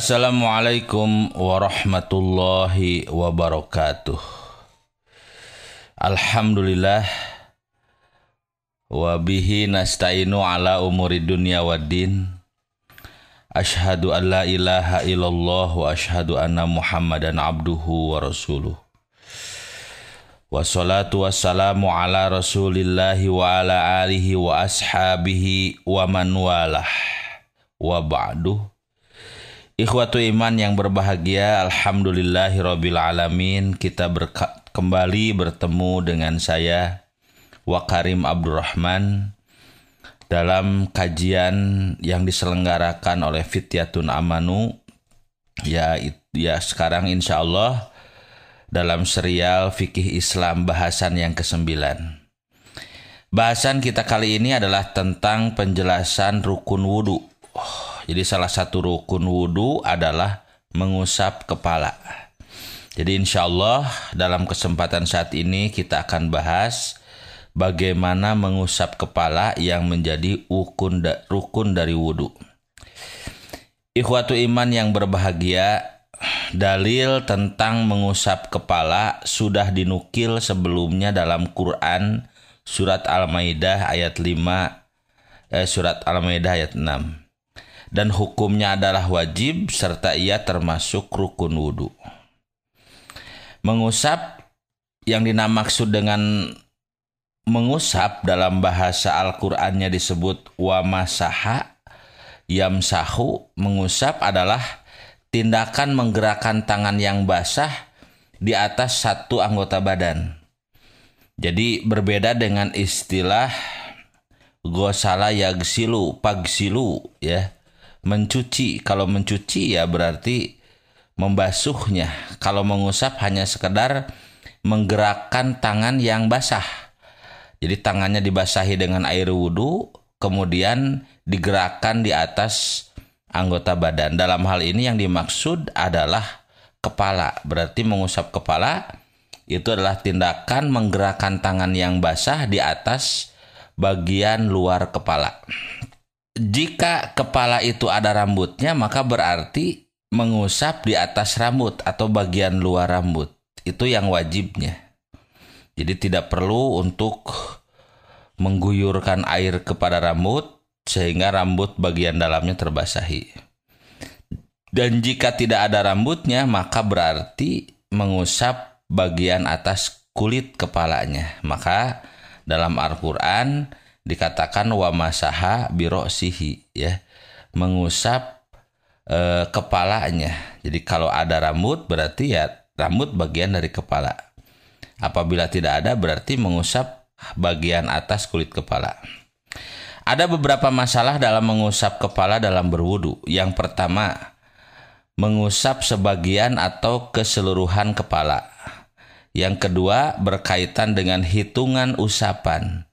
Assalamualaikum warahmatullahi wabarakatuh. Alhamdulillah wa bihi nasta'inu ala umuri dunya waddin. Ashhadu an la ilaha illallah wa ashhadu anna Muhammadan abduhu wa rasuluh. Wassalatu wassalamu ala rasulillahi wa ala alihi wa ashabihi wa man walah wa ba'du. Ikhwatu iman yang berbahagia, Alhamdulillahirabbil alamin. Kita kembali bertemu dengan saya Wakarim Abdurrahman dalam kajian yang diselenggarakan oleh Fityatun Amanu ya ya sekarang insya Allah dalam serial Fikih Islam bahasan yang kesembilan. Bahasan kita kali ini adalah tentang penjelasan rukun wudhu. Oh, jadi salah satu rukun wudhu adalah mengusap kepala. Jadi insya Allah dalam kesempatan saat ini kita akan bahas bagaimana mengusap kepala yang menjadi rukun, rukun dari wudhu. Ikhwatu iman yang berbahagia, dalil tentang mengusap kepala sudah dinukil sebelumnya dalam Quran surat Al-Maidah ayat 5 eh, surat Al-Maidah ayat 6 dan hukumnya adalah wajib serta ia termasuk rukun wudhu. Mengusap yang dinamaksud dengan mengusap dalam bahasa Al-Qur'annya disebut wa masaha yamsahu mengusap adalah tindakan menggerakkan tangan yang basah di atas satu anggota badan. Jadi berbeda dengan istilah gosala yagsilu, pagsilu ya. Mencuci, kalau mencuci ya berarti membasuhnya. Kalau mengusap hanya sekedar menggerakkan tangan yang basah. Jadi tangannya dibasahi dengan air wudhu, kemudian digerakkan di atas anggota badan. Dalam hal ini yang dimaksud adalah kepala. Berarti mengusap kepala itu adalah tindakan menggerakkan tangan yang basah di atas bagian luar kepala. Jika kepala itu ada rambutnya, maka berarti mengusap di atas rambut atau bagian luar rambut. Itu yang wajibnya. Jadi tidak perlu untuk mengguyurkan air kepada rambut sehingga rambut bagian dalamnya terbasahi. Dan jika tidak ada rambutnya, maka berarti mengusap bagian atas kulit kepalanya. Maka dalam Al-Qur'an dikatakan wa masaha birosihi ya. Mengusap e, kepalanya. Jadi kalau ada rambut berarti ya rambut bagian dari kepala. Apabila tidak ada berarti mengusap bagian atas kulit kepala. Ada beberapa masalah dalam mengusap kepala dalam berwudu. Yang pertama, mengusap sebagian atau keseluruhan kepala. Yang kedua, berkaitan dengan hitungan usapan.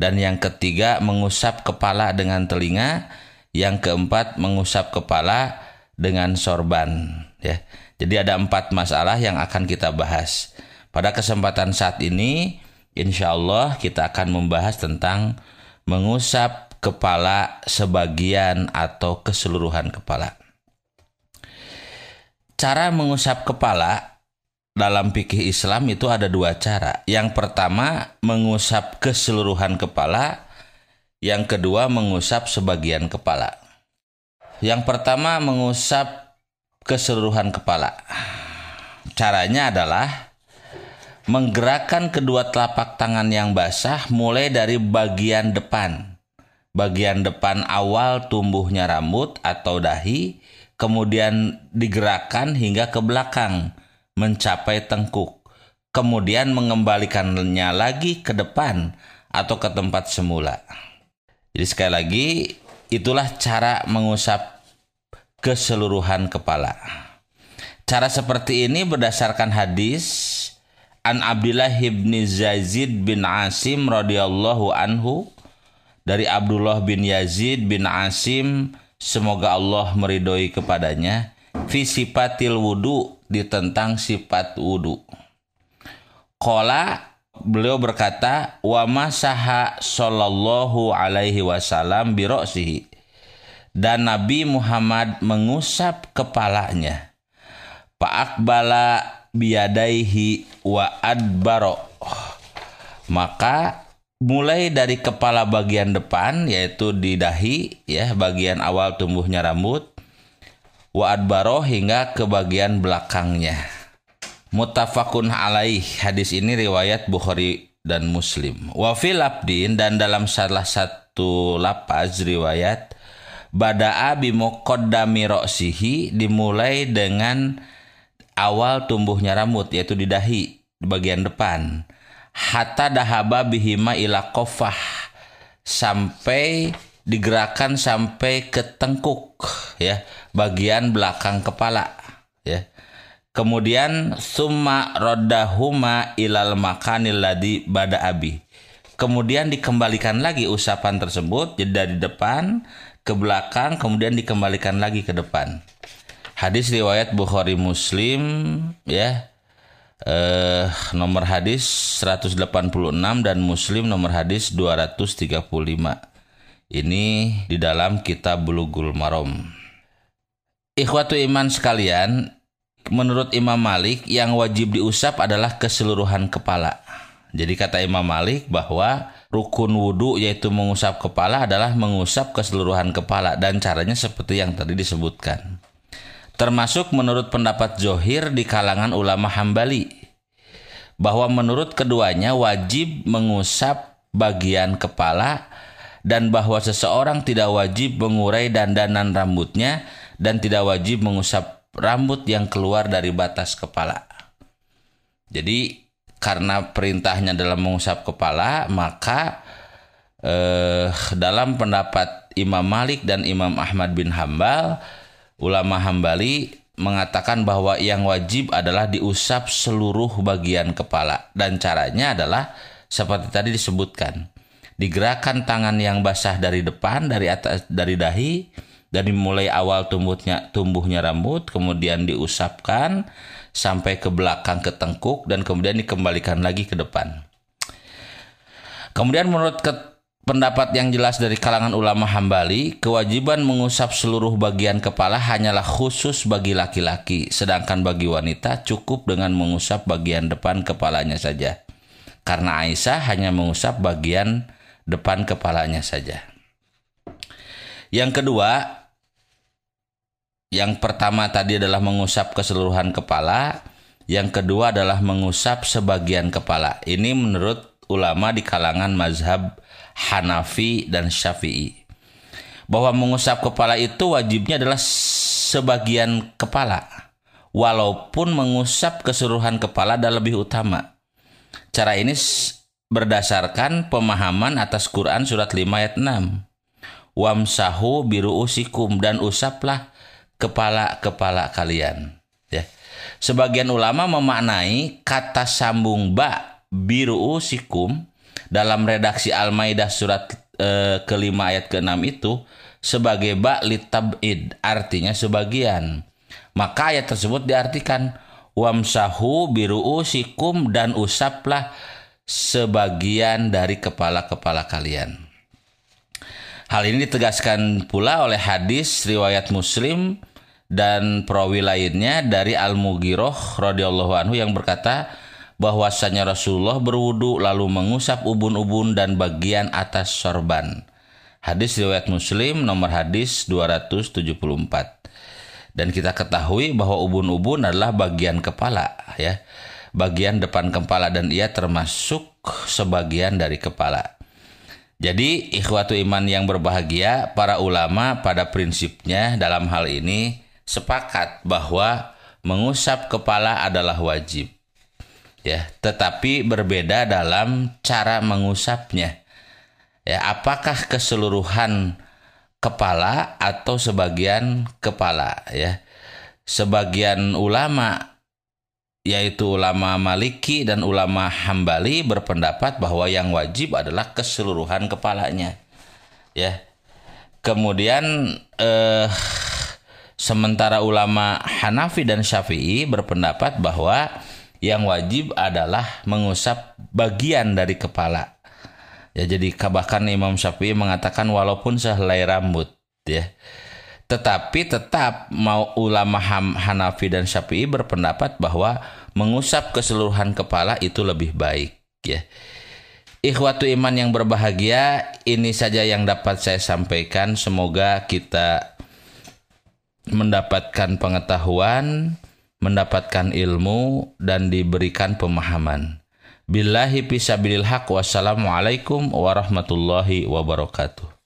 Dan yang ketiga, mengusap kepala dengan telinga. Yang keempat, mengusap kepala dengan sorban. Ya. Jadi ada empat masalah yang akan kita bahas. Pada kesempatan saat ini, insya Allah kita akan membahas tentang mengusap kepala sebagian atau keseluruhan kepala. Cara mengusap kepala dalam fikih Islam itu ada dua cara. Yang pertama mengusap keseluruhan kepala, yang kedua mengusap sebagian kepala. Yang pertama mengusap keseluruhan kepala. Caranya adalah menggerakkan kedua telapak tangan yang basah mulai dari bagian depan. Bagian depan awal tumbuhnya rambut atau dahi, kemudian digerakkan hingga ke belakang mencapai tengkuk. Kemudian mengembalikannya lagi ke depan atau ke tempat semula. Jadi sekali lagi itulah cara mengusap keseluruhan kepala. Cara seperti ini berdasarkan hadis An Abdullah bin Yazid bin Asim radhiyallahu anhu dari Abdullah bin Yazid bin Asim semoga Allah meridhoi kepadanya fi sifatil wudu di tentang sifat wudu. Qala beliau berkata wa masaha sallallahu alaihi wasallam bi dan Nabi Muhammad mengusap kepalanya. Akbala biadaihi wa adbaro. Maka mulai dari kepala bagian depan yaitu di dahi ya bagian awal tumbuhnya rambut wa adbaro hingga ke bagian belakangnya. Mutafakun alaih hadis ini riwayat Bukhari dan Muslim. Wa fil abdin dan dalam salah satu lapaz riwayat Bada'a bimuqaddami ro'sihi dimulai dengan awal tumbuhnya rambut yaitu di dahi di bagian depan. Hatta dahaba bihima ila kofah sampai digerakkan sampai ke tengkuk ya bagian belakang kepala ya kemudian summa rodahuma ilal makanil ladi bada abi kemudian dikembalikan lagi usapan tersebut jeda di depan ke belakang kemudian dikembalikan lagi ke depan. Hadis riwayat Bukhari Muslim ya. Eh, nomor hadis 186 dan Muslim nomor hadis 235. Ini di dalam kitab Bulughul Maram. Ikhwatu iman sekalian, menurut Imam Malik yang wajib diusap adalah keseluruhan kepala. Jadi kata Imam Malik bahwa rukun wudhu yaitu mengusap kepala adalah mengusap keseluruhan kepala dan caranya seperti yang tadi disebutkan. Termasuk menurut pendapat Zohir di kalangan ulama Hambali bahwa menurut keduanya wajib mengusap bagian kepala dan bahwa seseorang tidak wajib mengurai dandanan rambutnya dan tidak wajib mengusap rambut yang keluar dari batas kepala. Jadi karena perintahnya dalam mengusap kepala, maka eh, dalam pendapat Imam Malik dan Imam Ahmad bin Hambal, ulama Hambali mengatakan bahwa yang wajib adalah diusap seluruh bagian kepala dan caranya adalah seperti tadi disebutkan. Digerakkan tangan yang basah dari depan, dari atas, dari dahi, dari mulai awal tumbuhnya tumbuhnya rambut, kemudian diusapkan, sampai ke belakang ke tengkuk dan kemudian dikembalikan lagi ke depan. Kemudian menurut ke pendapat yang jelas dari kalangan ulama Hambali, kewajiban mengusap seluruh bagian kepala hanyalah khusus bagi laki-laki, sedangkan bagi wanita cukup dengan mengusap bagian depan kepalanya saja. Karena Aisyah hanya mengusap bagian depan kepalanya saja. Yang kedua, yang pertama tadi adalah mengusap keseluruhan kepala, yang kedua adalah mengusap sebagian kepala. Ini menurut ulama di kalangan mazhab Hanafi dan Syafi'i. Bahwa mengusap kepala itu wajibnya adalah sebagian kepala. Walaupun mengusap keseluruhan kepala adalah lebih utama. Cara ini berdasarkan pemahaman atas Quran surat 5 ayat 6. Wamsahu biru usikum dan usaplah kepala-kepala kalian. Ya. Sebagian ulama memaknai kata sambung ba biru usikum dalam redaksi Al-Maidah surat e, kelima ayat keenam itu sebagai ba litabid artinya sebagian. Maka ayat tersebut diartikan wamsahu biru usikum dan usaplah sebagian dari kepala-kepala kalian. Hal ini ditegaskan pula oleh hadis riwayat Muslim dan perawi lainnya dari Al-Mugiroh radhiyallahu anhu yang berkata bahwasanya Rasulullah berwudu lalu mengusap ubun-ubun dan bagian atas sorban. Hadis riwayat Muslim nomor hadis 274. Dan kita ketahui bahwa ubun-ubun adalah bagian kepala ya. Bagian depan kepala dan ia termasuk sebagian dari kepala. Jadi ikhwatu iman yang berbahagia, para ulama pada prinsipnya dalam hal ini sepakat bahwa mengusap kepala adalah wajib. Ya, tetapi berbeda dalam cara mengusapnya. Ya, apakah keseluruhan kepala atau sebagian kepala ya. Sebagian ulama yaitu ulama Maliki dan ulama Hambali berpendapat bahwa yang wajib adalah keseluruhan kepalanya. Ya. Kemudian eh Sementara ulama Hanafi dan Syafi'i berpendapat bahwa yang wajib adalah mengusap bagian dari kepala. Ya jadi bahkan Imam Syafi'i mengatakan walaupun sehelai rambut ya. Tetapi tetap mau ulama Hanafi dan Syafi'i berpendapat bahwa mengusap keseluruhan kepala itu lebih baik ya. Ikhwatu iman yang berbahagia, ini saja yang dapat saya sampaikan. Semoga kita mendapatkan pengetahuan, mendapatkan ilmu, dan diberikan pemahaman. Billahi pisabilil haq wassalamualaikum warahmatullahi wabarakatuh.